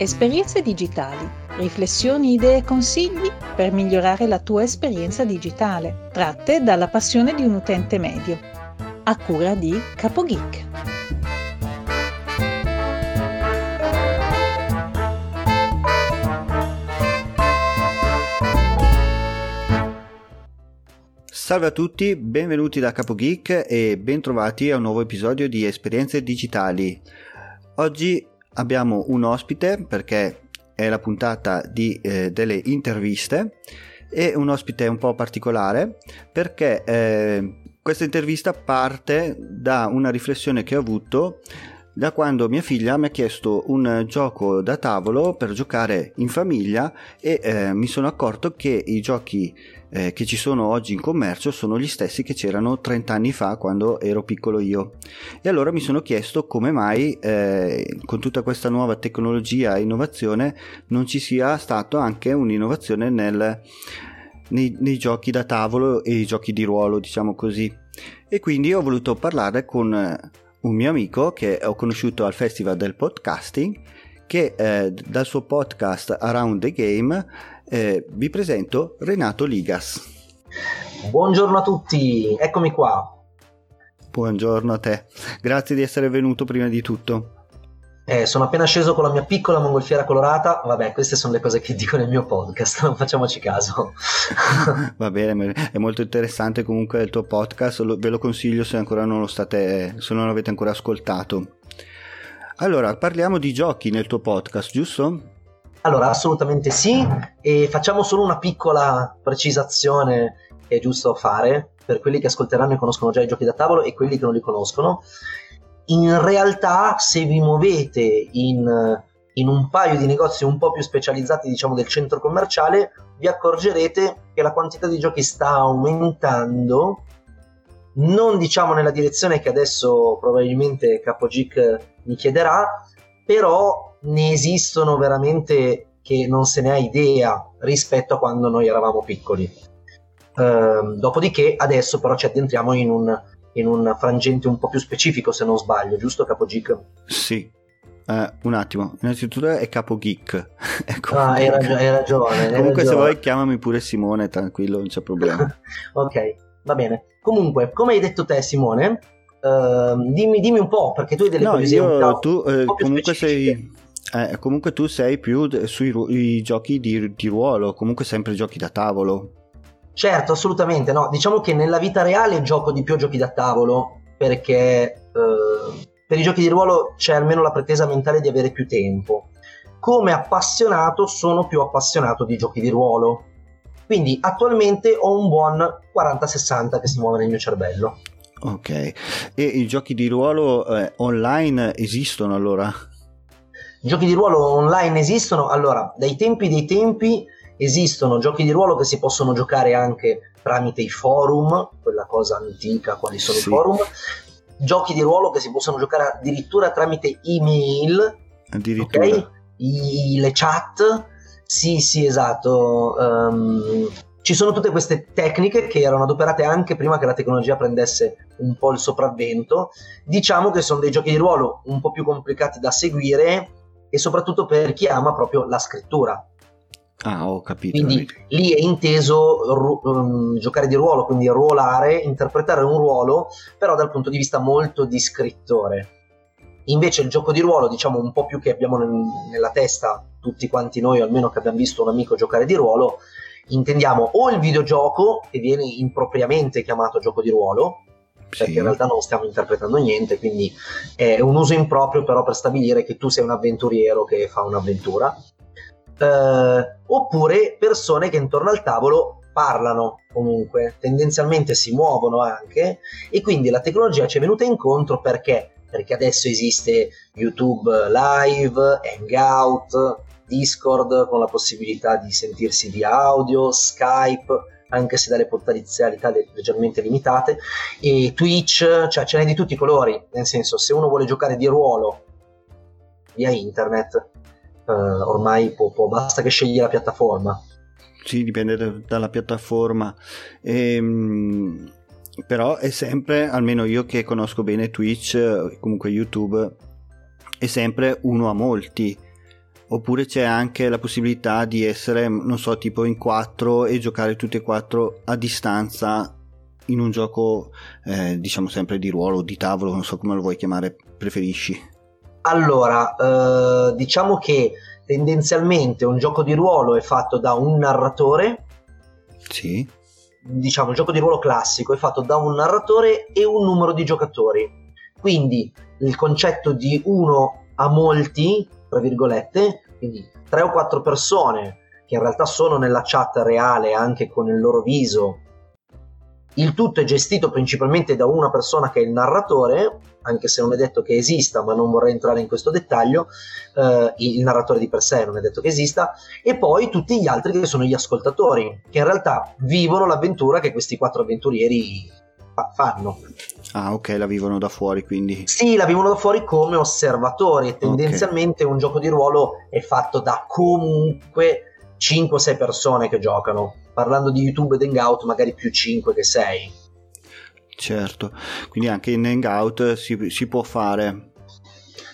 Esperienze digitali, riflessioni, idee e consigli per migliorare la tua esperienza digitale, tratte dalla passione di un utente medio, a cura di CapoGeek. Salve a tutti, benvenuti da CapoGeek e bentrovati a un nuovo episodio di Esperienze Digitali. Oggi abbiamo un ospite perché è la puntata di, eh, delle interviste e un ospite un po' particolare perché eh, questa intervista parte da una riflessione che ho avuto da quando mia figlia mi ha chiesto un gioco da tavolo per giocare in famiglia e eh, mi sono accorto che i giochi eh, che ci sono oggi in commercio sono gli stessi che c'erano 30 anni fa quando ero piccolo io. E allora mi sono chiesto come mai eh, con tutta questa nuova tecnologia e innovazione non ci sia stato anche un'innovazione nel, nei, nei giochi da tavolo e i giochi di ruolo, diciamo così. E quindi ho voluto parlare con un mio amico che ho conosciuto al Festival del Podcasting che eh, dal suo podcast Around the Game eh, vi presento Renato Ligas. Buongiorno a tutti, eccomi qua. Buongiorno a te, grazie di essere venuto prima di tutto. Eh, sono appena sceso con la mia piccola mongolfiera colorata. Vabbè, queste sono le cose che dico nel mio podcast, non facciamoci caso. Va bene, è molto interessante comunque il tuo podcast, ve lo consiglio se ancora non lo state, se non l'avete ancora ascoltato. Allora, parliamo di giochi nel tuo podcast, giusto? Allora, assolutamente sì, e facciamo solo una piccola precisazione che è giusto fare per quelli che ascolteranno e conoscono già i giochi da tavolo e quelli che non li conoscono. In realtà, se vi muovete in, in un paio di negozi un po' più specializzati, diciamo, del centro commerciale, vi accorgerete che la quantità di giochi sta aumentando non diciamo nella direzione che adesso probabilmente CapoGIC mi chiederà, però ne esistono veramente che non se ne ha idea rispetto a quando noi eravamo piccoli. Uh, dopodiché adesso però ci addentriamo in un, in un, frangente un po' più specifico se non sbaglio, giusto Capo Geek? Sì. Uh, un attimo, innanzitutto è Capo Geek. ecco. Ah, hai, ragio- hai ragione. Comunque se vuoi chiamami pure Simone, tranquillo, non c'è problema. ok, va bene. Comunque, come hai detto te Simone, uh, dimmi, dimmi, un po', perché tu hai delle no, cose io, un po' tu eh, comunque sei eh, comunque tu sei più sui giochi di, di, ruolo, comunque sempre giochi da tavolo. Certo, assolutamente, no. Diciamo che nella vita reale gioco di più giochi da tavolo perché eh, per i giochi di ruolo c'è almeno la pretesa mentale di avere più tempo. Come appassionato sono più appassionato di giochi di ruolo. Quindi attualmente ho un buon 40-60 che si muove nel mio cervello. Ok, e i giochi di ruolo eh, online esistono allora? Giochi di ruolo online esistono? Allora, dai tempi dei tempi esistono giochi di ruolo che si possono giocare anche tramite i forum, quella cosa antica, quali sono sì. i forum. Giochi di ruolo che si possono giocare addirittura tramite email, addirittura. Okay? I, le chat. Sì, sì, esatto. Um, ci sono tutte queste tecniche che erano adoperate anche prima che la tecnologia prendesse un po' il sopravvento. Diciamo che sono dei giochi di ruolo un po' più complicati da seguire e soprattutto per chi ama proprio la scrittura. Ah, ho capito. Quindi lì è inteso ru- um, giocare di ruolo, quindi ruolare, interpretare un ruolo, però dal punto di vista molto di scrittore. Invece il gioco di ruolo, diciamo un po' più che abbiamo nel- nella testa tutti quanti noi, almeno che abbiamo visto un amico giocare di ruolo, intendiamo o il videogioco, che viene impropriamente chiamato gioco di ruolo, perché sì. in realtà non stiamo interpretando niente, quindi è un uso improprio però per stabilire che tu sei un avventuriero che fa un'avventura. Eh, oppure persone che intorno al tavolo parlano comunque, tendenzialmente si muovono anche e quindi la tecnologia ci è venuta incontro perché? Perché adesso esiste YouTube Live, Hangout, Discord con la possibilità di sentirsi via audio, Skype, anche se dalle potenzialità leggermente limitate, e Twitch, cioè ce n'è di tutti i colori, nel senso se uno vuole giocare di ruolo via internet, eh, ormai può, può, basta che scegli la piattaforma. Sì, dipende da, dalla piattaforma. Ehm, però è sempre, almeno io che conosco bene Twitch, comunque YouTube, è sempre uno a molti Oppure c'è anche la possibilità di essere, non so, tipo in quattro e giocare tutti e quattro a distanza in un gioco, eh, diciamo sempre di ruolo, di tavolo, non so come lo vuoi chiamare, preferisci? Allora, eh, diciamo che tendenzialmente un gioco di ruolo è fatto da un narratore. Sì. Diciamo, il gioco di ruolo classico è fatto da un narratore e un numero di giocatori. Quindi il concetto di uno a molti, tra virgolette, quindi tre o quattro persone che in realtà sono nella chat reale anche con il loro viso il tutto è gestito principalmente da una persona che è il narratore, anche se non è detto che esista, ma non vorrei entrare in questo dettaglio, eh, il narratore di per sé non è detto che esista, e poi tutti gli altri che sono gli ascoltatori, che in realtà vivono l'avventura che questi quattro avventurieri fa- fanno. Ah, ok, la vivono da fuori quindi. Sì, la vivono da fuori come osservatori. Tendenzialmente okay. un gioco di ruolo è fatto da comunque 5-6 persone che giocano parlando di YouTube ed Hangout magari più 5 che 6. Certo, quindi anche in Hangout si, si può fare.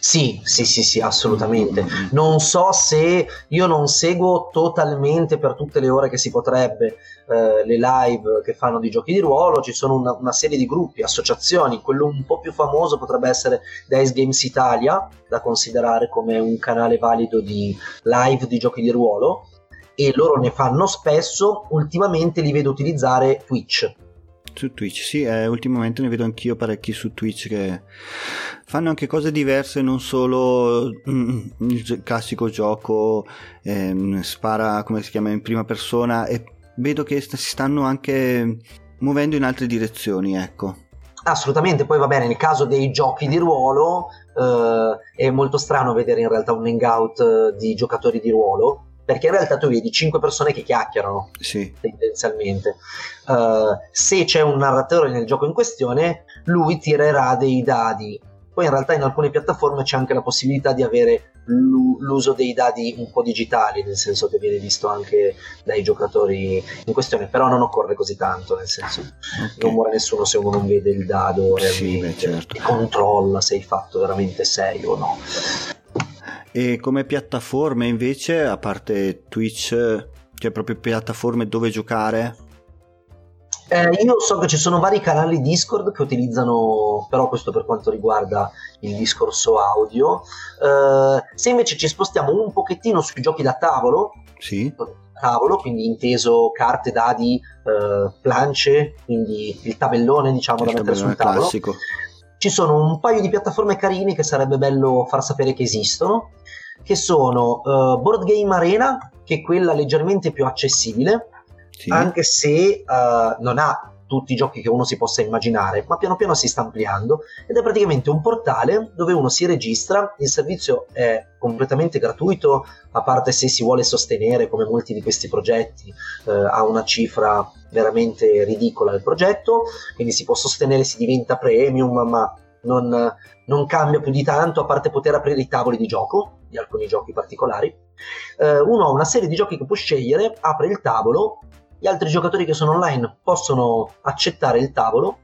Sì, sì, sì, sì, assolutamente. Non so se io non seguo totalmente per tutte le ore che si potrebbe eh, le live che fanno di giochi di ruolo, ci sono una, una, serie di gruppi, associazioni, quello un po' più famoso potrebbe essere Dice Games Italia, da considerare come un canale valido di live di giochi di ruolo, e loro ne fanno spesso, ultimamente li vedo utilizzare Twitch. Su Twitch, sì, eh, ultimamente ne vedo anch'io parecchi su Twitch che fanno anche cose diverse, non solo mm, il classico gioco, eh, spara come si chiama in prima persona e vedo che si stanno anche muovendo in altre direzioni, ecco. Assolutamente, poi va bene, nel caso dei giochi di ruolo eh, è molto strano vedere in realtà un hangout eh, di giocatori di ruolo, perché in realtà tu vedi cinque persone che chiacchierano sì. tendenzialmente. Uh, se c'è un narratore nel gioco in questione, lui tirerà dei dadi. Poi in realtà in alcune piattaforme c'è anche la possibilità di avere l'uso dei dadi un po' digitali, nel senso che viene visto anche dai giocatori in questione, però non occorre così tanto, nel senso okay. non muore nessuno se uno non vede il dado realmente sì, beh, certo. e controlla se il fatto veramente sei o no. E come piattaforme invece, a parte Twitch, cioè proprio piattaforme dove giocare? Eh, io so che ci sono vari canali Discord che utilizzano, però questo per quanto riguarda il discorso audio. Eh, se invece ci spostiamo un pochettino sui giochi da tavolo, sì. tavolo, quindi inteso carte, dadi, eh, plance, quindi il tabellone diciamo il da mettere sul tavolo. Classico. Ci sono un paio di piattaforme carine che sarebbe bello far sapere che esistono che sono uh, Board Game Arena, che è quella leggermente più accessibile, sì. anche se uh, non ha tutti i giochi che uno si possa immaginare, ma piano piano si sta ampliando ed è praticamente un portale dove uno si registra, il servizio è completamente gratuito, a parte se si vuole sostenere come molti di questi progetti eh, ha una cifra veramente ridicola il progetto, quindi si può sostenere, si diventa premium, ma non, non cambia più di tanto, a parte poter aprire i tavoli di gioco di alcuni giochi particolari. Eh, uno ha una serie di giochi che può scegliere, apre il tavolo, gli altri giocatori che sono online possono accettare il tavolo,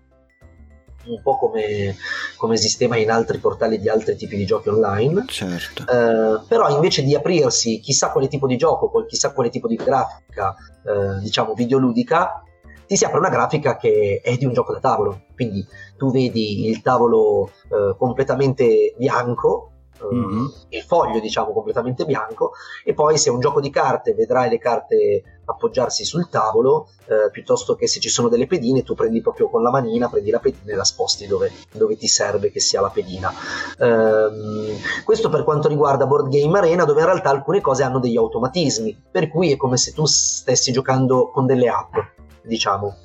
un po' come, come sistema in altri portali di altri tipi di giochi online. Certo. Eh, però invece di aprirsi chissà quale tipo di gioco, chissà quale tipo di grafica, eh, diciamo videoludica, ti si apre una grafica che è di un gioco da tavolo. Quindi tu vedi il tavolo eh, completamente bianco, mm-hmm. il foglio diciamo completamente bianco e poi se è un gioco di carte vedrai le carte appoggiarsi sul tavolo eh, piuttosto che se ci sono delle pedine tu prendi proprio con la manina prendi la pedina e la sposti dove, dove ti serve che sia la pedina. Ehm, questo per quanto riguarda Board Game Arena dove in realtà alcune cose hanno degli automatismi per cui è come se tu stessi giocando con delle app diciamo.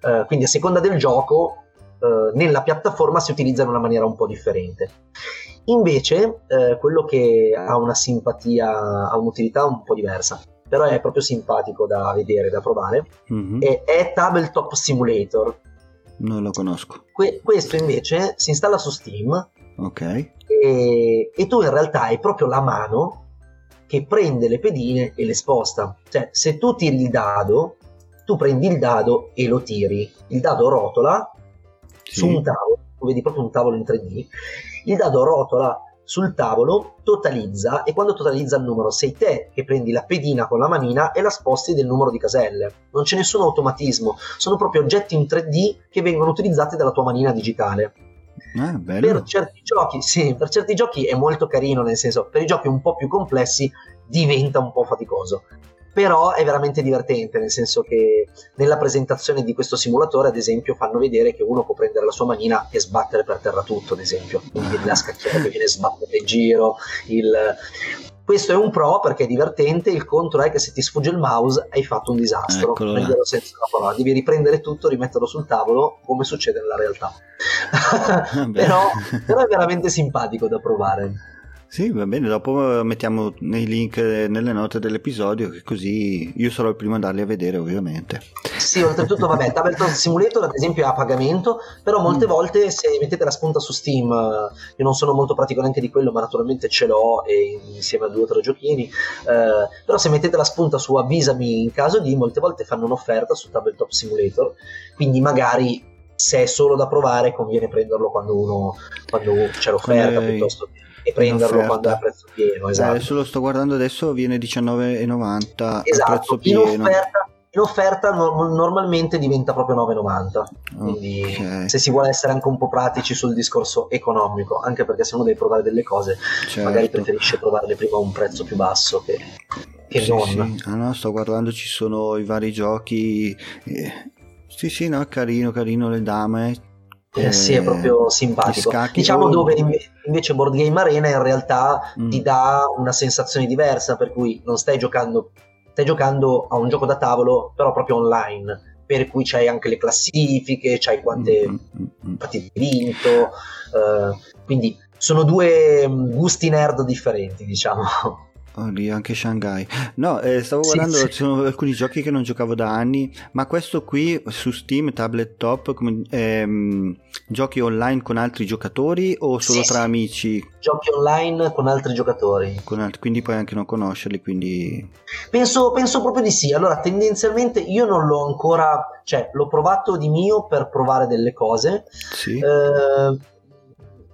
Eh, quindi a seconda del gioco nella piattaforma si utiliza in una maniera un po' differente. Invece, eh, quello che ha una simpatia, ha un'utilità un po' diversa, però è proprio simpatico da vedere, da provare, mm-hmm. è, è Tabletop Simulator. Non lo conosco. Que- questo invece si installa su Steam. Ok. E, e tu in realtà hai proprio la mano che prende le pedine e le sposta. Cioè, se tu tiri il dado, tu prendi il dado e lo tiri. Il dado rotola sì. su un tavolo, tu vedi proprio un tavolo in 3D il dado rotola sul tavolo, totalizza e quando totalizza il numero sei te che prendi la pedina con la manina e la sposti del numero di caselle. Non c'è nessun automatismo, sono proprio oggetti in 3D che vengono utilizzati dalla tua manina digitale. Ah, per certi giochi, sì, per certi giochi è molto carino, nel senso, per i giochi un po' più complessi diventa un po' faticoso però è veramente divertente, nel senso che nella presentazione di questo simulatore, ad esempio, fanno vedere che uno può prendere la sua manina e sbattere per terra tutto, ad esempio, quindi la scacchiera che viene sbattuta in giro, il... Questo è un pro perché è divertente, il contro è che se ti sfugge il mouse hai fatto un disastro, parola. devi riprendere tutto, rimetterlo sul tavolo come succede nella realtà. però, però è veramente simpatico da provare. Sì, va bene, dopo mettiamo nei link nelle note dell'episodio, che così io sarò il primo ad andarli a vedere, ovviamente. Sì, oltretutto, vabbè, Tabletop Simulator ad esempio è a pagamento, però molte mm. volte se mettete la spunta su Steam, io non sono molto pratico neanche di quello, ma naturalmente ce l'ho e insieme a due o tre giochini, eh, però se mettete la spunta su Avvisami in caso di, molte volte fanno un'offerta su Tabletop Simulator, quindi magari se è solo da provare conviene prenderlo quando uno quando c'è l'offerta Come... piuttosto che e prenderlo quando è a prezzo pieno. Esatto. adesso lo sto guardando adesso, viene 19,90 esatto. a prezzo pieno. In offerta, in offerta no, normalmente diventa proprio 9,90. Quindi okay. se si vuole essere anche un po' pratici sul discorso economico, anche perché se uno deve provare delle cose, certo. magari preferisce provarle prima a un prezzo più basso che, che sì, non. Sì. Ah, no, sto guardando, ci sono i vari giochi. Eh, sì, sì, no, carino, carino le dame eh, sì, è proprio simpatico. Diciamo dove invece Board Game Arena in realtà mm. ti dà una sensazione diversa, per cui non stai giocando, stai giocando a un gioco da tavolo, però proprio online. Per cui c'hai anche le classifiche, c'hai quante mm, mm, mm, partite vinto. Uh, quindi sono due gusti nerd differenti, diciamo. Oh, lì anche Shanghai. No, eh, stavo sì, guardando, sì. ci sono alcuni giochi che non giocavo da anni, ma questo qui su Steam, tablet top, come, ehm, giochi online con altri giocatori o solo sì, tra amici? Giochi online con altri giocatori. Con altri, quindi puoi anche non conoscerli, quindi... Penso, penso proprio di sì. Allora, tendenzialmente io non l'ho ancora, cioè l'ho provato di mio per provare delle cose. Sì. Eh,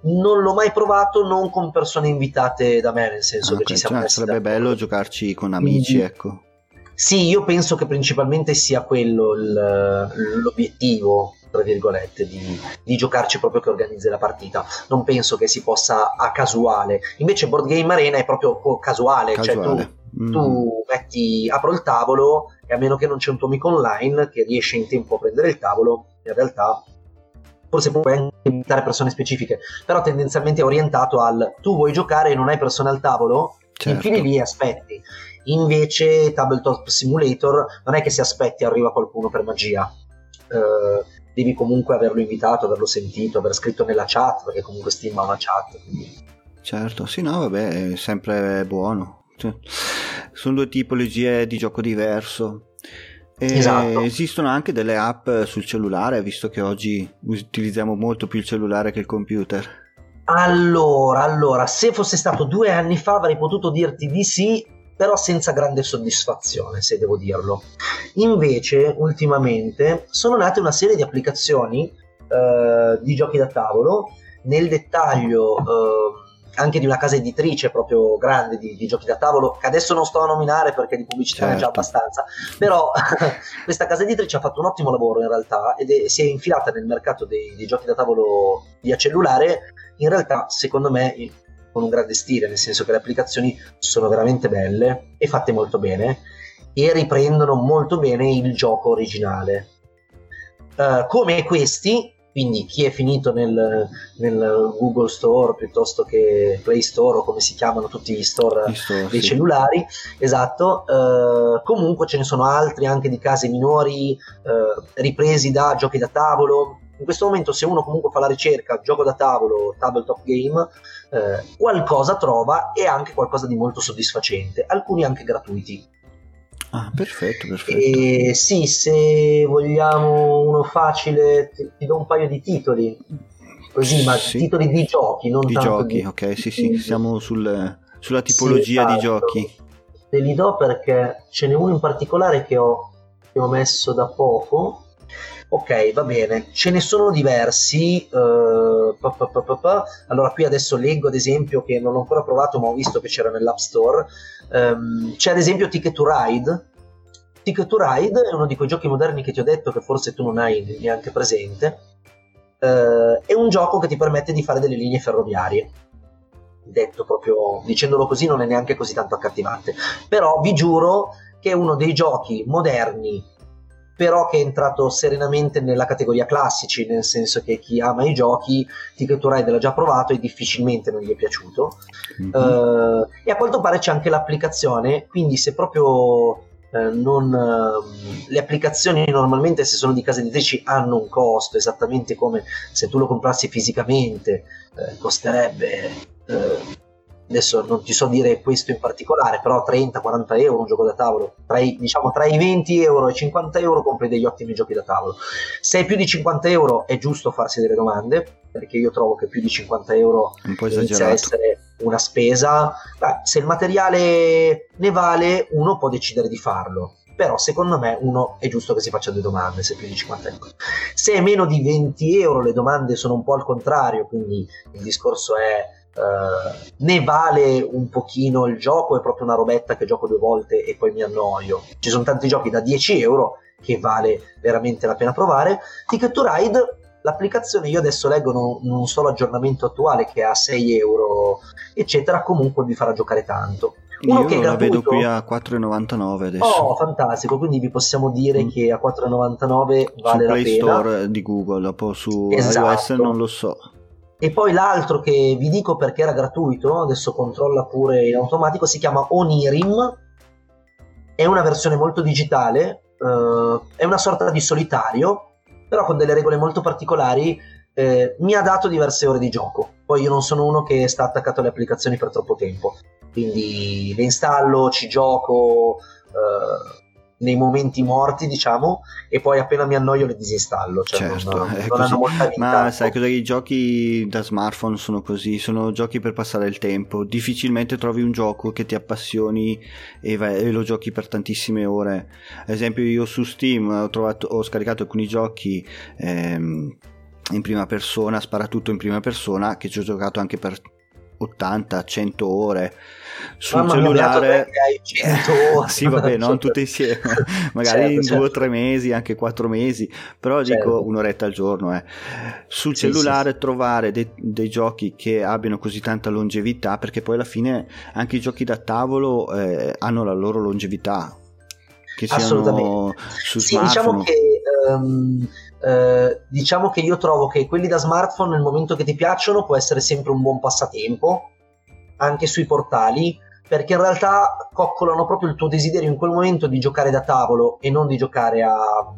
non l'ho mai provato non con persone invitate da me, nel senso ah, che ci siamo cioè, Sarebbe bello giocarci con amici, Quindi, ecco. Sì, io penso che principalmente sia quello il, l'obiettivo, tra virgolette, di, di, giocarci proprio che organizzi la partita. Non penso che si possa a casuale. Invece Board Game Arena è proprio casuale, casuale. cioè tu, mm. tu metti, apro il tavolo e a meno che non c'è un tuo amico online che riesce in tempo a prendere il tavolo, in realtà forse puoi anche invitare persone specifiche, però tendenzialmente è orientato al tu vuoi giocare e non hai persone al tavolo, certo. infine lì aspetti. Invece Tabletop Simulator non è che se aspetti arriva qualcuno per magia. Uh, devi comunque averlo invitato, averlo sentito, aver scritto nella chat, perché comunque Steam ha una chat. Quindi... Certo, sì, no, vabbè, è sempre buono. Sono due tipologie di gioco diverso. Esatto. Esistono anche delle app sul cellulare, visto che oggi utilizziamo molto più il cellulare che il computer. Allora, allora, se fosse stato due anni fa avrei potuto dirti di sì, però senza grande soddisfazione, se devo dirlo. Invece, ultimamente, sono nate una serie di applicazioni eh, di giochi da tavolo, nel dettaglio... Eh, anche di una casa editrice proprio grande di, di, giochi da tavolo, che adesso non sto a nominare perché di pubblicità certo. è già abbastanza, però questa casa editrice ha fatto un ottimo lavoro in realtà ed è, si è infilata nel mercato dei, dei, giochi da tavolo via cellulare, in realtà secondo me con un grande stile, nel senso che le applicazioni sono veramente belle e fatte molto bene e riprendono molto bene il gioco originale. Uh, come questi quindi chi è finito nel, nel, Google Store piuttosto che Play Store o come si chiamano tutti gli store, store dei sì. cellulari, esatto, eh, comunque ce ne sono altri anche di case minori eh, ripresi da giochi da tavolo. In questo momento se uno comunque fa la ricerca gioco da tavolo, tabletop game, eh, qualcosa trova e anche qualcosa di molto soddisfacente, alcuni anche gratuiti. Ah, perfetto, perfetto. E sì, se vogliamo uno facile, ti, ti do un paio di titoli. Così, ma sì. titoli di giochi, non di giochi, di... ok, sì, sì, siamo sul, sulla tipologia sì, esatto. di giochi. Te li do perché ce n'è uno in particolare che ho, che ho messo da poco, Ok, va bene, ce ne sono diversi. Uh, pa, pa, pa, allora, qui adesso leggo ad esempio che non ho ancora provato, ma ho visto che c'era nell'App Store. Um, c'è ad esempio Ticket to Ride. Ticket to Ride è uno di quei giochi moderni che ti ho detto che forse tu non hai neanche presente. Uh, è un gioco che ti permette di fare delle linee ferroviarie. Detto proprio, dicendolo così, non è neanche così tanto accattivante. Però vi giuro che è uno dei giochi moderni però che è entrato serenamente nella categoria classici, nel senso che chi ama i giochi Ticket Ride l'ha già provato e difficilmente non gli è piaciuto. Mm-hmm. Uh, e a quanto pare c'è anche l'applicazione, quindi se proprio eh, non, le applicazioni normalmente se sono di case editrici hanno un costo esattamente come se tu lo comprassi fisicamente eh, costerebbe eh, adesso non ti so dire questo in particolare, però 30-40 euro un gioco da tavolo, tra i, diciamo tra i 20 euro e i 50 euro compri degli ottimi giochi da tavolo. Se è più di 50 euro è giusto farsi delle domande, perché io trovo che più di 50 euro inizia a essere una spesa. Beh, se il materiale ne vale, uno può decidere di farlo. Però secondo me uno è giusto che si faccia due domande se più di 50 euro. Se è meno di 20 euro le domande sono un po' al contrario, quindi il discorso è Uh, ne vale un pochino il gioco, è proprio una robetta che gioco due volte e poi mi annoio. Ci sono tanti giochi da 10 euro che vale veramente la pena provare. Ticket to Ride, l'applicazione io adesso leggo non, non solo l'aggiornamento attuale che è a 6 euro, eccetera, comunque vi farà giocare tanto. Uno io che la vedo qui a 4,99 adesso. Oh, fantastico, quindi vi possiamo dire mm. che a 4,99 vale su la Play pena. Store di Google, dopo su esatto. iOS non lo so. E poi l'altro che vi dico perché era gratuito, adesso controlla pure in automatico, si chiama Onirim, è una versione molto digitale, eh, è una sorta di solitario, però con delle regole molto particolari, eh, mi ha dato diverse ore di gioco. Poi io non sono uno che sta attaccato alle applicazioni per troppo tempo, quindi le installo, ci gioco, eh, nei momenti morti, diciamo, e poi appena mi annoio le disinstallo. Cioè certo, non, non hanno molta vita. Ma sai cosa? I giochi da smartphone sono così, sono giochi per passare il tempo. Difficilmente trovi un gioco che ti appassioni e, vai, e lo giochi per tantissime ore. Ad esempio, io su Steam ho, trovato, ho scaricato alcuni giochi. Ehm, in prima persona, spara tutto in prima persona, che ci ho giocato anche per 80-100 ore sul Mamma cellulare. mia, sì vabbè non tutte insieme. magari certo, in certo. due o tre mesi anche quattro mesi però certo. dico un'oretta al giorno eh. sul sì, cellulare sì, trovare dei, dei, giochi che abbiano così tanta longevità perché poi alla fine anche i giochi da tavolo eh, hanno la loro longevità. Che siano su sì, diciamo che um, eh, diciamo che io trovo che quelli da smartphone nel momento che ti piacciono può essere sempre un buon passatempo, anche sui portali, perché in realtà coccolano proprio il tuo desiderio in quel momento di giocare da tavolo e non di giocare a,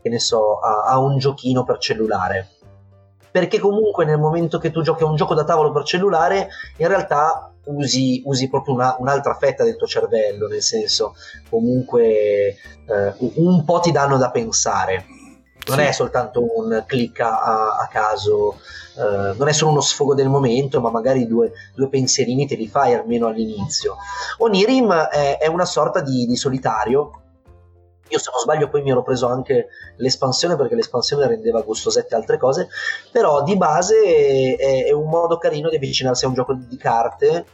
che ne so, a, a un giochino per cellulare. Perché comunque nel momento che tu giochi a un gioco da tavolo per cellulare, in realtà usi, usi proprio una, un'altra fetta del tuo cervello, nel senso comunque eh, un po' ti danno da pensare non sì. è soltanto un click a, a caso, uh, non è solo uno sfogo del momento, ma magari due, due pensierini te li fai almeno all'inizio. Onirim è, è una sorta di, di, solitario. Io se non sbaglio poi mi ero preso anche l'espansione perché l'espansione rendeva gustosette altre cose, però di base è, è un modo carino di avvicinarsi a un gioco di carte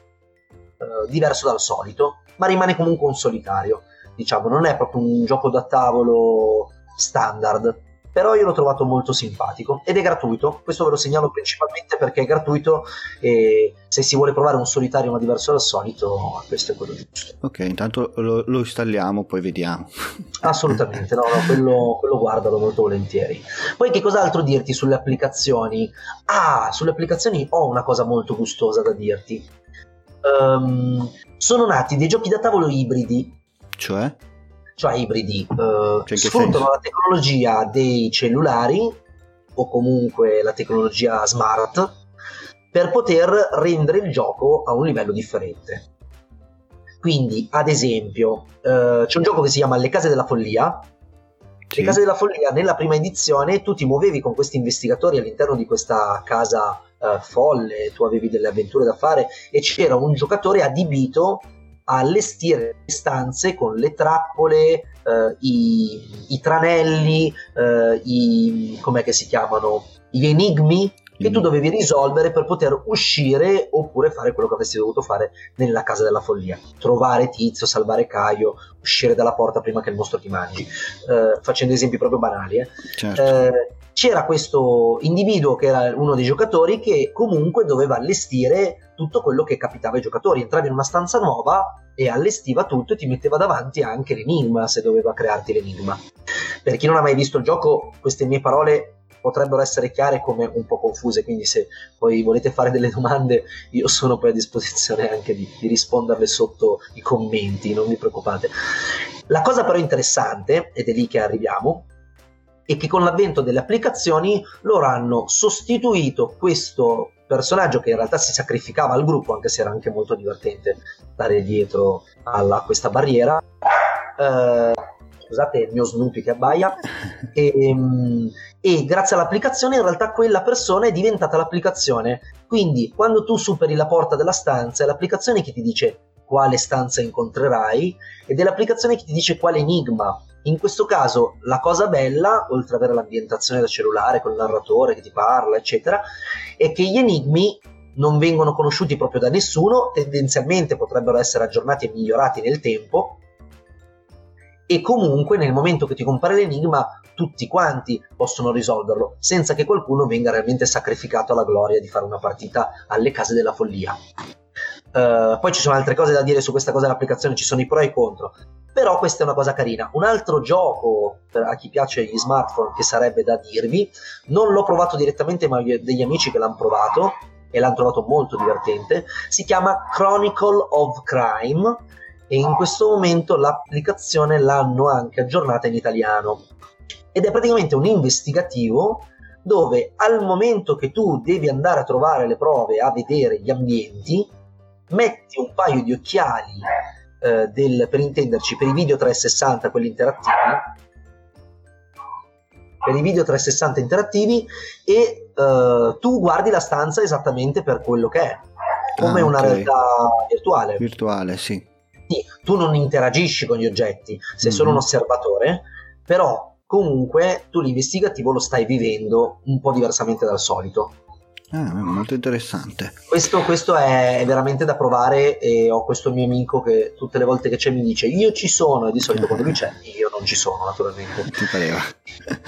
uh, diverso dal solito, ma rimane comunque un solitario. Diciamo, non è proprio un gioco da tavolo standard però io l'ho trovato molto simpatico ed è gratuito, questo ve lo segnalo principalmente perché è gratuito e se si vuole provare un solitario ma diverso dal solito, questo è quello giusto. Ok, intanto lo, lo installiamo, poi vediamo. Assolutamente, no, no quello, quello guardalo molto volentieri. Poi che cos'altro dirti sulle applicazioni? Ah, sulle applicazioni ho una cosa molto gustosa da dirti. Um, sono nati dei giochi da tavolo ibridi. Cioè? Cioè ibridi, eh, cioè sfruttano la tecnologia dei cellulari o comunque la tecnologia smart per poter rendere il gioco a un livello differente. Quindi, ad esempio, eh, c'è un gioco che si chiama Le case della follia. Sì. Le case della follia, nella prima edizione, tu ti muovevi con questi investigatori all'interno di questa casa eh, folle, tu avevi delle avventure da fare e c'era un giocatore adibito allestire le stanze con le trappole, eh, i, i, tranelli, eh, i, com'è che si chiamano? Gli enigmi che tu dovevi risolvere per poter uscire oppure fare quello che avresti dovuto fare nella casa della follia. Trovare Tizio, salvare Caio, uscire dalla porta prima che il mostro ti mangi. Eh, facendo esempi proprio banali. Eh. Certo. Eh, c'era questo individuo che era uno dei giocatori che comunque doveva allestire tutto quello che capitava ai giocatori. Entravi in una stanza nuova e allestiva tutto e ti metteva davanti anche l'enigma se doveva crearti l'enigma. Per chi non ha mai visto il gioco, queste mie parole potrebbero essere chiare come un po' confuse, quindi se poi volete fare delle domande io sono poi a disposizione anche di, di risponderle sotto i commenti, non vi preoccupate. La cosa però interessante, ed è lì che arriviamo, è che con l'avvento delle applicazioni loro hanno sostituito questo personaggio che in realtà si sacrificava al gruppo, anche se era anche molto divertente stare dietro a questa barriera. Eh, scusate il mio Snoopy che abbaia, e, ehm, e, grazie all'applicazione in realtà quella persona è diventata l'applicazione. Quindi quando tu superi la porta della stanza è l'applicazione che ti dice quale stanza incontrerai ed è l'applicazione che ti dice quale enigma. In questo caso la cosa bella, oltre ad avere l'ambientazione da cellulare con il narratore che ti parla, eccetera, è che gli enigmi non vengono conosciuti proprio da nessuno, tendenzialmente potrebbero essere aggiornati e migliorati nel tempo, e comunque nel momento che ti compare l'enigma tutti quanti possono risolverlo senza che qualcuno venga realmente sacrificato alla gloria di fare una partita alle case della follia. Uh, poi ci sono altre cose da dire su questa cosa dell'applicazione, ci sono i pro e i contro, però questa è una cosa carina. Un altro gioco per a chi piace gli smartphone che sarebbe da dirvi, non l'ho provato direttamente ma ho degli amici che l'hanno provato e l'hanno trovato molto divertente, si chiama Chronicle of Crime e in questo momento l'applicazione l'hanno anche aggiornata in italiano ed è praticamente un investigativo dove al momento che tu devi andare a trovare le prove, a vedere gli ambienti, metti un paio di occhiali eh, del, per intenderci per i video 360, quelli interattivi, per i video 360 interattivi e eh, tu guardi la stanza esattamente per quello che è, come ah, una okay. realtà virtuale. Virtuale, sì tu non interagisci con gli oggetti, sei mm-hmm. solo un mhm. osservatore, però comunque tu l'investigativo lo stai vivendo un po' diversamente dal solito. Ah, molto interessante. Questo, questo, è veramente da provare e ho questo mio amico che tutte le volte che c'è mi dice io ci sono e di solito quando lui c'è io non ci sono naturalmente. Ti pareva.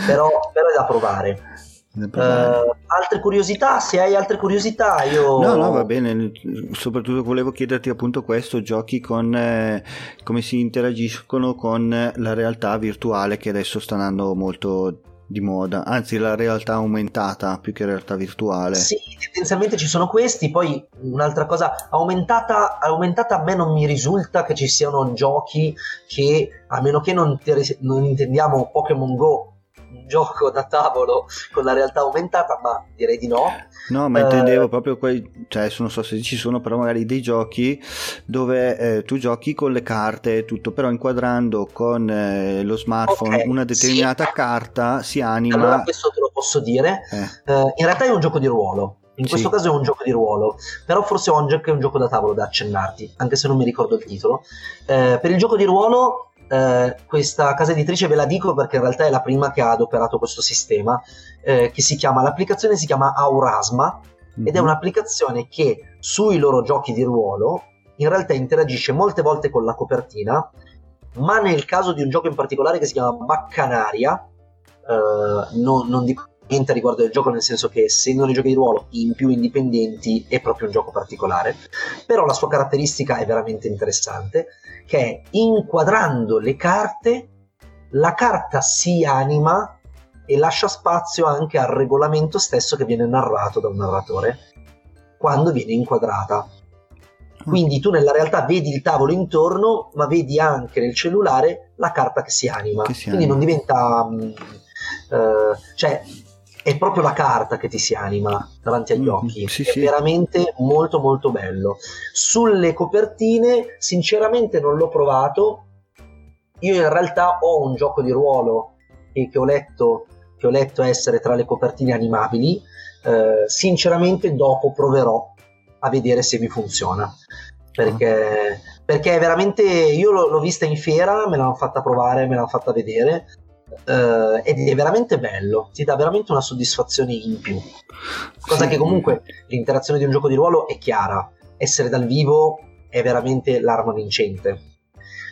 però, però è da provare. Uh, altre curiosità, se hai altre curiosità, io. No, no, va bene. Soprattutto volevo chiederti appunto questo: giochi con eh, come si interagiscono con la realtà virtuale che adesso sta andando molto di moda, anzi la realtà aumentata più che realtà virtuale. Sì, tendenzialmente ci sono questi, poi un'altra cosa, aumentata, aumentata a me non mi risulta che ci siano giochi che, a meno che non, non intendiamo Pokémon Go un gioco da tavolo con la realtà aumentata, ma direi di no. No, ma intendevo uh, proprio quei, cioè non so se ci sono però magari dei giochi dove eh, tu giochi con le carte e tutto, però inquadrando con eh, lo smartphone okay, una determinata sì. carta si anima. Allora questo te lo posso dire. Eh. Uh, in realtà è un gioco di ruolo. In questo sì. caso è un gioco di ruolo, però forse Onjack è un gioco da tavolo da accennarti, anche se non mi ricordo il titolo. Eh, per il gioco di ruolo eh, questa casa editrice ve la dico perché in realtà è la prima che ha adoperato questo sistema, eh, che si chiama, l'applicazione si chiama Aurasma mm-hmm. ed è mhm. un'applicazione che sui loro giochi di ruolo in realtà interagisce molte volte con la copertina, ma nel caso di un gioco in particolare che si chiama Baccanaria, eh, no, non dico niente riguardo del gioco, nel senso che essendo nei giochi di ruolo in più indipendenti è proprio un gioco particolare, però la sua caratteristica è veramente interessante, che è inquadrando le carte, la carta si anima e lascia spazio anche al regolamento stesso che viene narrato da un narratore quando viene inquadrata. Quindi tu nella realtà vedi il tavolo intorno, ma vedi anche nel cellulare la carta che si anima. Che si Quindi anima. non diventa... Um, uh, cioè, è proprio la carta che ti si anima davanti agli mm, occhi. Sì, è sì. veramente molto molto bello. Sulle copertine, sinceramente non l'ho provato. Io in realtà ho un gioco di ruolo che, ho, letto, che ho letto essere tra le copertine animabili. Eh, sinceramente dopo proverò a vedere se mi funziona. perché, perché veramente io l'ho, l'ho, vista in fiera, me l'hanno fatta provare, me l'hanno fatta vedere eh, ed è veramente bello, ti dà veramente una soddisfazione in più. Cosa che comunque l'interazione di un gioco di ruolo è chiara, essere dal vivo è veramente l'arma vincente.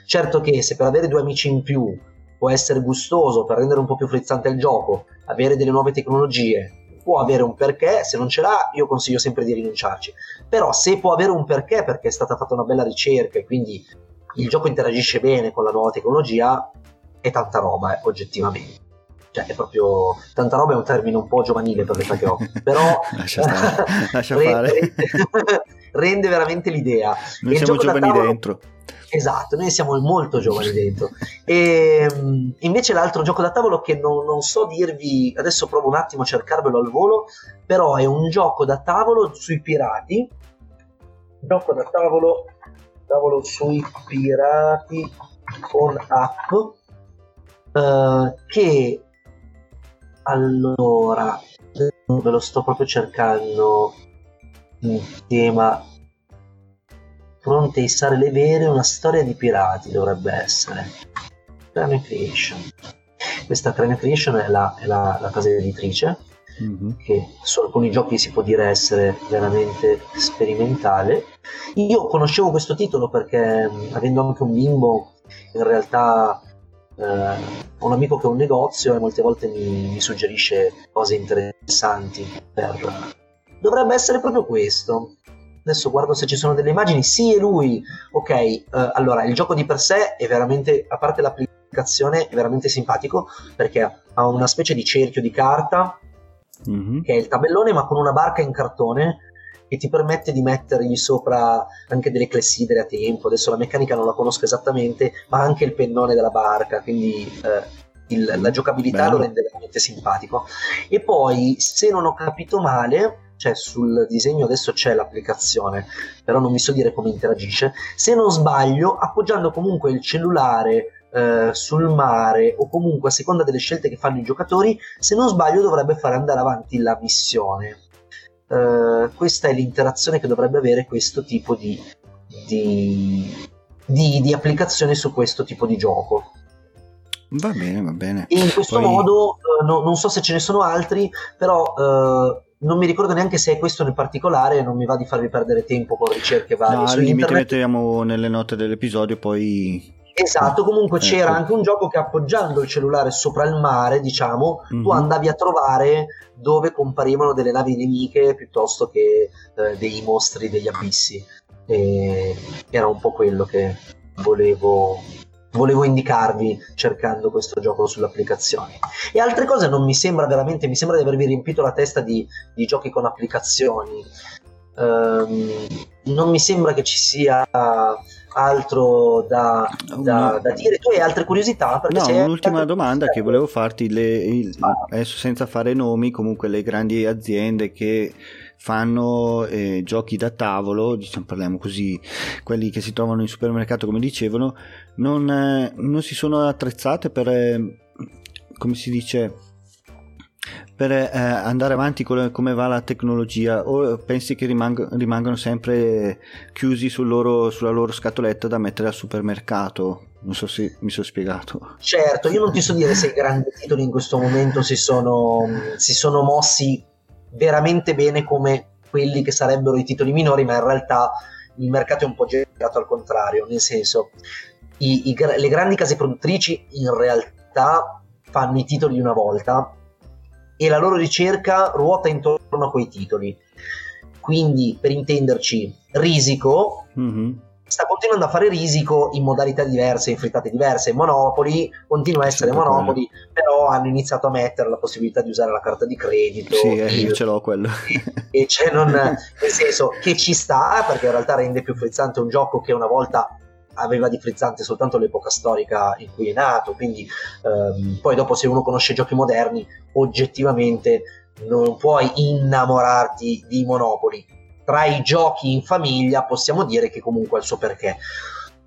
Certo che se per avere due amici in più può essere gustoso per rendere un po' più frizzante il gioco, avere delle nuove tecnologie, può avere un perché, se non ce l'ha io consiglio sempre di rinunciarci. Però se può avere un perché perché è stata fatta una bella ricerca e quindi il gioco interagisce bene con la nuova tecnologia, è tanta roba, eh, oggettivamente. Cioè, è proprio tanta roba è un termine un po' giovanile per l'età che ho, però lascia, stare, lascia rende, rende, rende, veramente l'idea. Noi siamo giovani tavolo, dentro. Esatto, noi siamo molto giovani dentro. E ehm, invece l'altro gioco da tavolo che non, non, so dirvi, adesso provo un attimo a cercarvelo al volo, però è un gioco da tavolo sui pirati. Gioco da tavolo, tavolo sui pirati con app uh, che allora ve lo sto proprio cercando in tema pronte a issare le vere, una storia di pirati dovrebbe essere. Crane Creation. Questa Crane Creation è la, è la, la casa editrice, mm-hmm. che su alcuni giochi si può dire essere veramente sperimentale. Io conoscevo questo titolo perché, avendo anche un bimbo, in realtà eh, ho un amico che ha un negozio e molte volte mi, mi suggerisce cose interessanti per... Dovrebbe essere proprio questo. Adesso guardo se ci sono delle immagini, sì è lui, ok, eh, allora il gioco di per sé è veramente, a parte l'applicazione, è veramente simpatico perché ha una specie di cerchio di carta mm-hmm. che è il tabellone ma con una barca in cartone che ti permette di mettergli sopra anche delle clessidere a tempo, adesso la meccanica non la conosco esattamente, ma anche il pennone della barca, quindi... Eh, il, la giocabilità Bello. lo rende veramente simpatico. E poi, se non ho capito male, cioè sul disegno adesso c'è l'applicazione, però non mi so dire come interagisce. Se non sbaglio, appoggiando comunque il cellulare eh, sul mare o comunque a seconda delle scelte che fanno i giocatori, se non sbaglio dovrebbe fare andare avanti la missione. Eh, questa è l'interazione che dovrebbe avere questo tipo di, di, di, di applicazione su questo tipo di gioco. Va bene, va bene. E in questo Poi... modo, eh, no, non so se ce ne sono altri, però eh, non mi ricordo neanche se è questo nel particolare, non mi va di farvi perdere tempo con ricerche varie. No, al limite mettiamo nelle note dell'episodio, poi... Esatto, comunque ecco. c'era anche un gioco che appoggiando il cellulare sopra il mare, diciamo, mm-hmm. tu mhm. andavi a trovare dove comparivano delle navi nemiche piuttosto che eh, dei mostri degli abissi. E era un po' quello che volevo volevo indicarvi cercando questo gioco sull'applicazione. E altre cose non mi sembra veramente, mi sembra di avervi riempito la testa di, di giochi con applicazioni. Um, non mi sembra che ci sia altro da, da, da, dire. Tu hai altre curiosità? no, un'ultima domanda che volevo farti, le, il, ah. adesso senza fare nomi, comunque le grandi aziende che fanno eh, giochi da tavolo, diciamo, parliamo così, quelli che si trovano in supermercato come dicevano, non, eh, non si sono attrezzate per, eh, come si dice, per eh, andare avanti con come va la tecnologia o pensi che rimang- rimangano sempre chiusi sul loro, sulla loro scatoletta da mettere al supermercato? Non so se mi sono spiegato. Certo, io non ti so dire se i grandi titoli in questo momento si sono, si sono mossi veramente bene come quelli che sarebbero i titoli minori, ma in realtà il mercato è un po' girato al contrario, nel senso i, i, le grandi case produttrici in realtà fanno i titoli una volta e la loro ricerca ruota intorno a quei titoli. Quindi, per intenderci, Risico mm-hmm sta continuando a fare risico in modalità diverse, in frittate diverse. Monopoli continua a essere Monopoli, però hanno iniziato a mettere la possibilità di usare la carta di credito. Sì, eh, io ce l'ho quello. E c'è non, nel senso che ci sta, perché in realtà rende più frizzante un gioco che una volta aveva di frizzante soltanto l'epoca storica in cui è nato, quindi ehm, poi dopo se uno conosce giochi moderni, oggettivamente non puoi innamorarti di Monopoli, tra i giochi in famiglia possiamo dire che comunque ha il suo perché.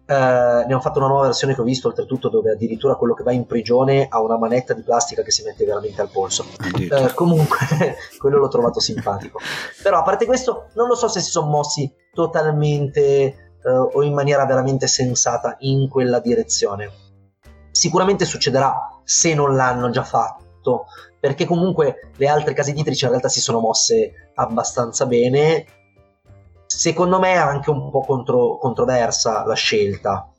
Uh, ne ho fatto una nuova versione che ho visto oltretutto dove addirittura quello che va in prigione ha una manetta di plastica che si mette veramente al polso. Uh, comunque quello l'ho trovato simpatico. Però a parte questo non lo so se si sono mossi totalmente eh, o in maniera veramente sensata in quella direzione. Sicuramente succederà se non l'hanno già fatto, perché comunque le altre case editrici in realtà si sono mosse abbastanza bene. Secondo me è anche un po' contro, controversa la scelta,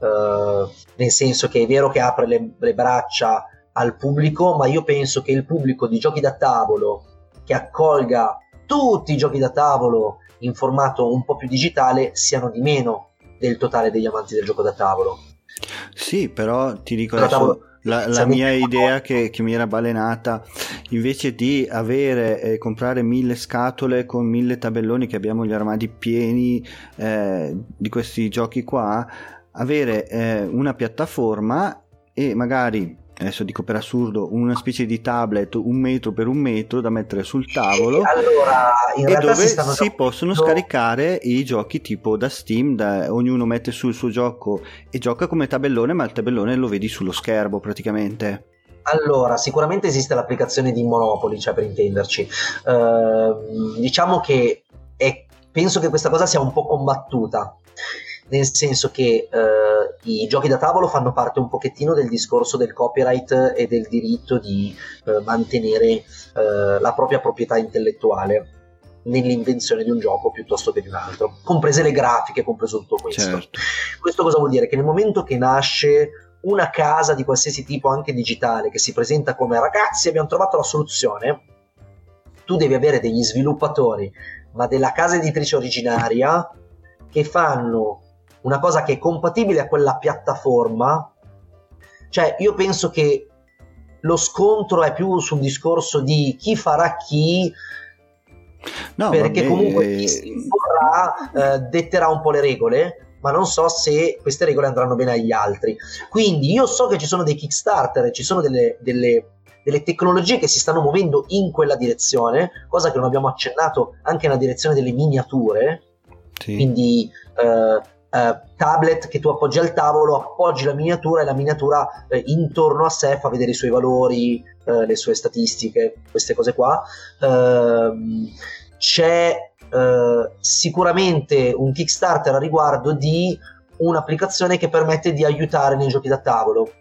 eh, nel senso che è vero che apre le, le braccia al pubblico, ma io penso che il pubblico di giochi da tavolo che accolga tutti i giochi da tavolo in formato un po' più digitale siano di meno del totale degli amanti del gioco da tavolo. Sì, però ti dico adesso tavolo, la, la mia idea che, che, mi era balenata invece di avere eh, comprare mille scatole con mille tabelloni che abbiamo gli armadi pieni eh, di questi giochi qua avere eh, una piattaforma e magari adesso dico per assurdo, una specie di tablet un metro per un metro da mettere sul tavolo allora, e dove si, si possono scaricare i giochi tipo da Steam, da, ognuno mette sul suo gioco e gioca come tabellone, ma il tabellone lo vedi sullo schermo praticamente. Allora, sicuramente esiste l'applicazione di Monopoli, cioè per intenderci. Uh, diciamo che è, penso che questa cosa sia un po' combattuta nel senso che eh, i giochi da tavolo fanno parte un pochettino del discorso del copyright e del diritto di eh, mantenere eh, la propria proprietà intellettuale nell'invenzione di un gioco piuttosto che di un altro, comprese le grafiche, compreso tutto questo. Certo. Questo cosa vuol dire? Che nel momento che nasce una casa di qualsiasi tipo, anche digitale, che si presenta come ragazzi abbiamo trovato la soluzione, tu devi avere degli sviluppatori, ma della casa editrice originaria, che fanno una cosa che è compatibile a quella piattaforma, cioè io penso che lo scontro è più sul discorso di chi farà chi, no, perché vabbè. comunque chi si imporrà eh, detterà un po' le regole, ma non so se queste regole andranno bene agli altri. Quindi io so che ci sono dei Kickstarter, ci sono delle, delle, delle tecnologie che si stanno muovendo in quella direzione, cosa che non abbiamo accennato anche nella direzione delle miniature. Sì. Quindi eh, eh, tablet che tu appoggi al tavolo, appoggi la miniatura e la miniatura eh, intorno a sé fa vedere i suoi valori, eh, le sue statistiche, queste cose qua. Ehm, c'è eh, sicuramente un Kickstarter a riguardo di un'applicazione che permette di aiutare nei giochi da tavolo.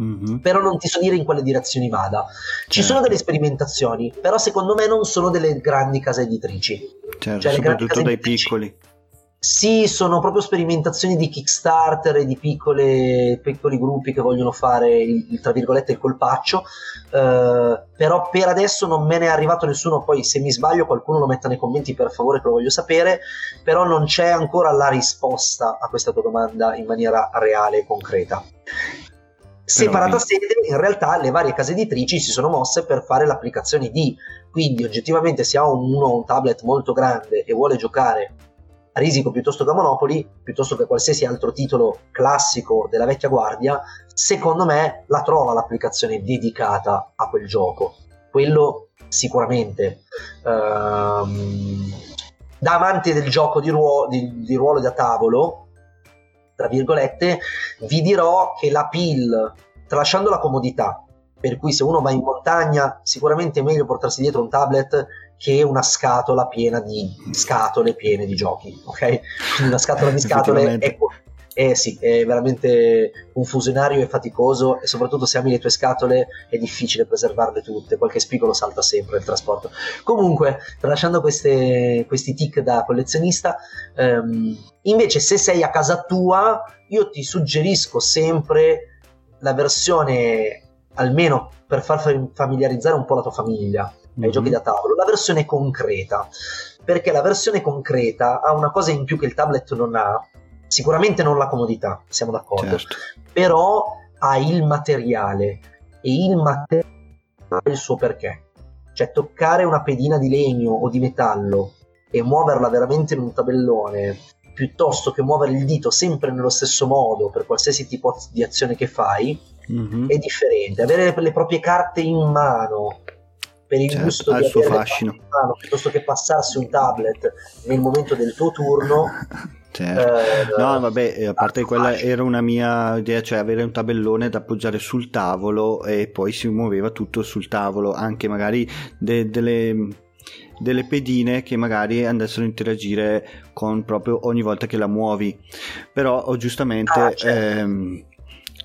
Mm-hmm. Però non ti so dire in quale direzioni vada. Ci certo. sono delle sperimentazioni, però secondo me non sono delle grandi case editrici. Certo, cioè, soprattutto dai editrici, piccoli sì, sono proprio sperimentazioni di Kickstarter e di piccole, piccoli gruppi che vogliono fare il, tra virgolette il colpaccio, eh, però per adesso non me ne è arrivato nessuno, poi se mi sbaglio qualcuno lo metta nei commenti per favore che lo voglio sapere, però non c'è ancora la risposta a questa tua domanda in maniera reale e concreta. Separata sede, in realtà le varie case editrici si sono mosse per fare l'applicazione di, quindi oggettivamente se ha uno un tablet molto grande e vuole giocare a Risico piuttosto che a Monopoli, piuttosto che qualsiasi altro titolo classico della vecchia guardia, secondo me la trova l'applicazione dedicata a quel gioco. Quello sicuramente. Ehm, da amante del gioco di, ruolo, di, di ruolo da tavolo, tra virgolette, vi dirò che la PIL, tralasciando la comodità, per cui se uno va in montagna sicuramente è meglio portarsi dietro un tablet che una scatola piena di scatole piene di giochi, ok? Una scatola di scatole è, è, sì, è veramente confusionario e faticoso e soprattutto se ami le tue scatole è difficile preservarle tutte, qualche spigolo salta sempre nel trasporto. Comunque, tralasciando queste, questi tic da collezionista, ehm, invece se sei a casa tua, io ti suggerisco sempre la versione almeno per far familiarizzare un po' la tua famiglia ai mm-hmm. giochi da tavolo, la versione concreta, perché la versione concreta ha una cosa in più che il tablet non ha, sicuramente non la comodità, siamo d'accordo, certo. però ha il materiale e il materiale ha il suo perché. Cioè toccare una pedina di legno o di metallo e muoverla veramente in un tabellone piuttosto che muovere il dito sempre nello stesso modo per qualsiasi tipo di azione che fai, mm-hmm. è differente. Avere le proprie carte in mano per il certo, gusto di suo fascino. Mano, piuttosto che passarsi un tablet nel momento del tuo turno. Certo. Eh, no, vabbè, eh, a parte quella era una mia idea, cioè avere un tabellone da appoggiare sul tavolo e poi si muoveva tutto sul tavolo, anche magari de- delle delle pedine che magari andassero a interagire con proprio ogni volta che la muovi. Però oh, giustamente ah, certo. ehm,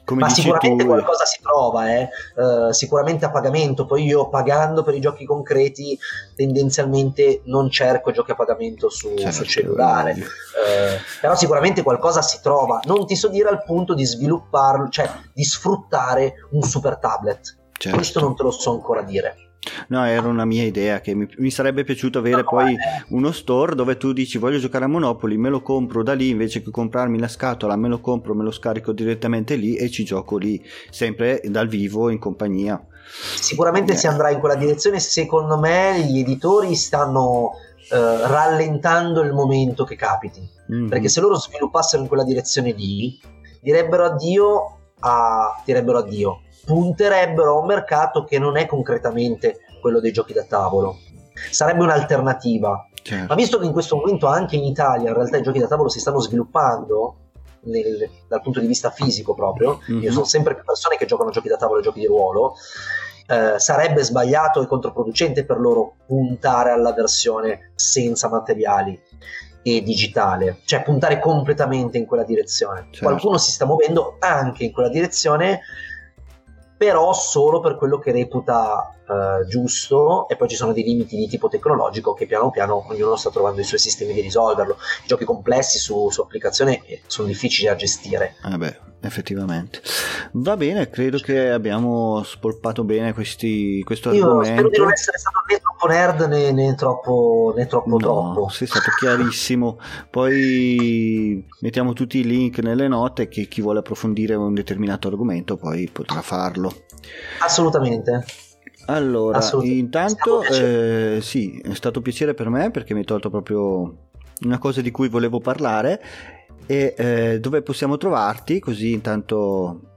come ma sicuramente tu... qualcosa si trova, eh? uh, sicuramente a pagamento. Poi io pagando per i giochi concreti tendenzialmente non cerco giochi a pagamento su, certo, su cellulare, uh, però sicuramente qualcosa si trova. Non ti so dire al punto di svilupparlo, cioè di sfruttare un super tablet. Certo. Questo non te lo so ancora dire. No, era una mia idea che mi, mi sarebbe piaciuto avere no, poi eh. uno store dove tu dici voglio giocare a Monopoli, me lo compro da lì invece che comprarmi la scatola, me lo compro, me lo scarico direttamente lì e ci gioco lì, sempre dal vivo in compagnia. Sicuramente eh. si andrà in quella direzione, secondo me gli editori stanno eh, rallentando il momento che capiti, mm-hmm. perché se loro sviluppassero in quella direzione lì, direbbero addio a direbbero addio punterebbero a un mercato che non è concretamente quello dei giochi da tavolo. Sarebbe un'alternativa. Certo. Ma visto che in questo momento anche in Italia in realtà i giochi da tavolo si stanno sviluppando nel, dal punto di vista fisico proprio, mm-hmm. io sono sempre più persone che giocano giochi da tavolo e giochi di ruolo, eh, sarebbe sbagliato e controproducente per loro puntare alla versione senza materiali e digitale, cioè puntare completamente in quella direzione. Certo. Qualcuno si sta muovendo anche in quella direzione però solo per quello che reputa uh, giusto e poi ci sono dei limiti di tipo tecnologico che piano piano ognuno sta trovando i suoi sistemi di risolverlo. I giochi complessi su, su applicazione eh, sono difficili da gestire. Eh beh, effettivamente. Va bene, credo che abbiamo spolpato bene questi, questo Io argomento. spero di non essere stato né troppo nerd né, né troppo, né troppo no, troppo. Sei stato chiarissimo. Poi mettiamo tutti i link nelle note che chi vuole approfondire un determinato argomento poi potrà farlo. Assolutamente. Allora, intanto eh, sì, è stato un piacere per me perché mi hai tolto proprio una cosa di cui volevo parlare e eh, dove possiamo trovarti? Così intanto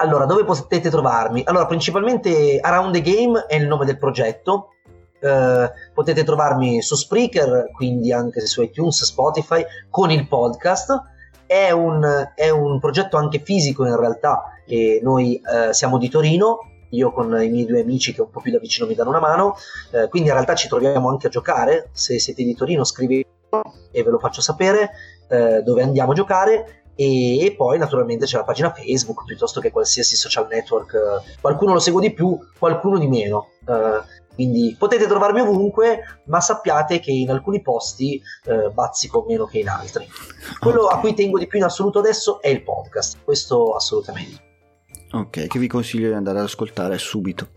allora dove potete trovarmi? Allora principalmente Around the Game è il nome del progetto. Eh, potete trovarmi su Spreaker quindi anche su iTunes Spotify con il podcast. È un, è un progetto anche fisico in realtà e noi eh, siamo di Torino io con i miei due amici che un po' più da vicino mi danno una mano, eh, quindi in realtà ci troviamo anche a giocare, se siete di Torino scrivete e ve lo faccio sapere eh, dove andiamo a giocare e, poi naturalmente c'è la pagina Facebook piuttosto che qualsiasi social network, qualcuno lo segue di più, qualcuno di meno. Eh, quindi potete trovarmi ovunque, ma sappiate che in alcuni posti eh, bazzico meno che in altri. Quello a cui tengo di più in assoluto adesso è il podcast, questo assolutamente. Ok, che vi consiglio di andare ad ascoltare subito.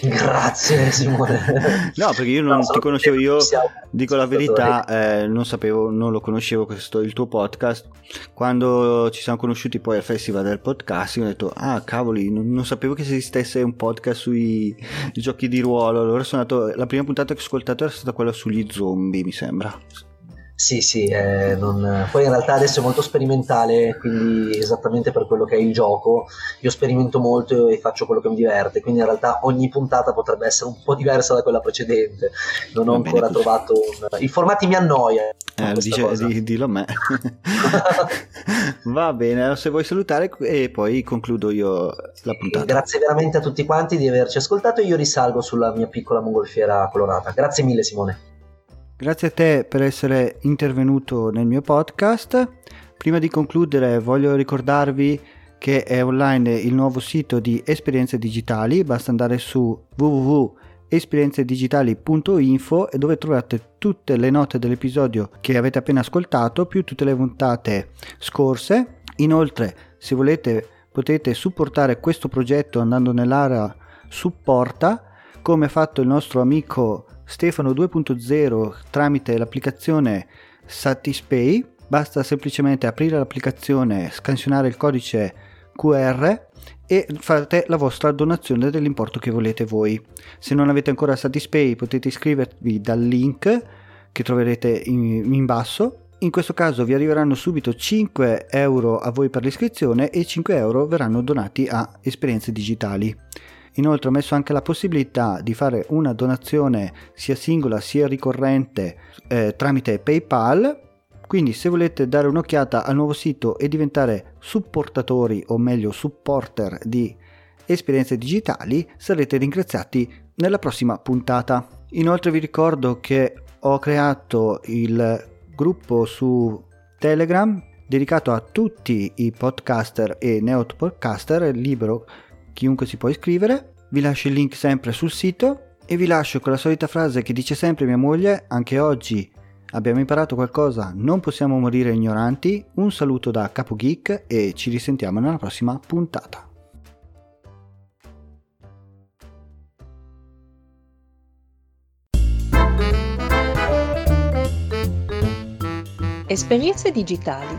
Grazie Simone. no, perché io non no, ti conoscevo, io dico la verità, eh, non sapevo, non lo conoscevo questo, il tuo podcast. Quando ci siamo conosciuti poi al festival del podcast, ho detto, ah cavoli, non, non sapevo che esistesse un podcast sui giochi di ruolo. Allora sono andato, la prima puntata che ho ascoltato era stata quella sugli zombie, mi sembra. Sì, sì, eh, non... poi in realtà adesso è molto sperimentale, quindi esattamente per quello che è il gioco, io sperimento molto e faccio quello che mi diverte, quindi in realtà ogni puntata potrebbe essere un po' diversa da quella precedente, non ho ancora trovato un... I formati mi annoia. Eh, dice, di, dillo a me. Va bene, se vuoi salutare e poi concludo io la puntata. grazie veramente a tutti quanti di averci ascoltato e io risalgo sulla mia piccola mongolfiera colorata. Grazie mille Simone. Grazie a te per essere intervenuto nel mio podcast. Prima di concludere voglio ricordarvi che è online il nuovo sito di Esperienze Digitali, basta andare su www.esperienzedigitali.info e dove trovate tutte le note dell'episodio che avete appena ascoltato, più tutte le puntate scorse. Inoltre, se volete, potete supportare questo progetto andando nell'area supporta, come ha fatto il nostro amico Stefano 2.0 tramite l'applicazione Satispay. Basta semplicemente aprire l'applicazione, scansionare il codice QR e fate la vostra donazione dell'importo che volete voi. Se non avete ancora Satispay potete iscrivervi dal link che troverete in, in basso. In questo caso vi arriveranno subito 5 euro a voi per l'iscrizione e 5 euro verranno donati a esperienze digitali. Inoltre ho messo anche la possibilità di fare una donazione sia singola sia ricorrente eh, tramite PayPal. Quindi se volete dare un'occhiata al nuovo sito e diventare supportatori o meglio supporter di esperienze digitali sarete ringraziati nella prossima puntata. Inoltre vi ricordo che ho creato il gruppo su Telegram dedicato a tutti i podcaster e neopodcaster, libero chiunque si può iscrivere. Vi lascio il link sempre sul sito e vi lascio con la solita frase che dice sempre mia moglie, anche oggi abbiamo imparato qualcosa, non possiamo morire ignoranti. Un saluto da Capo Geek e ci risentiamo nella prossima puntata. Esperienze digitali,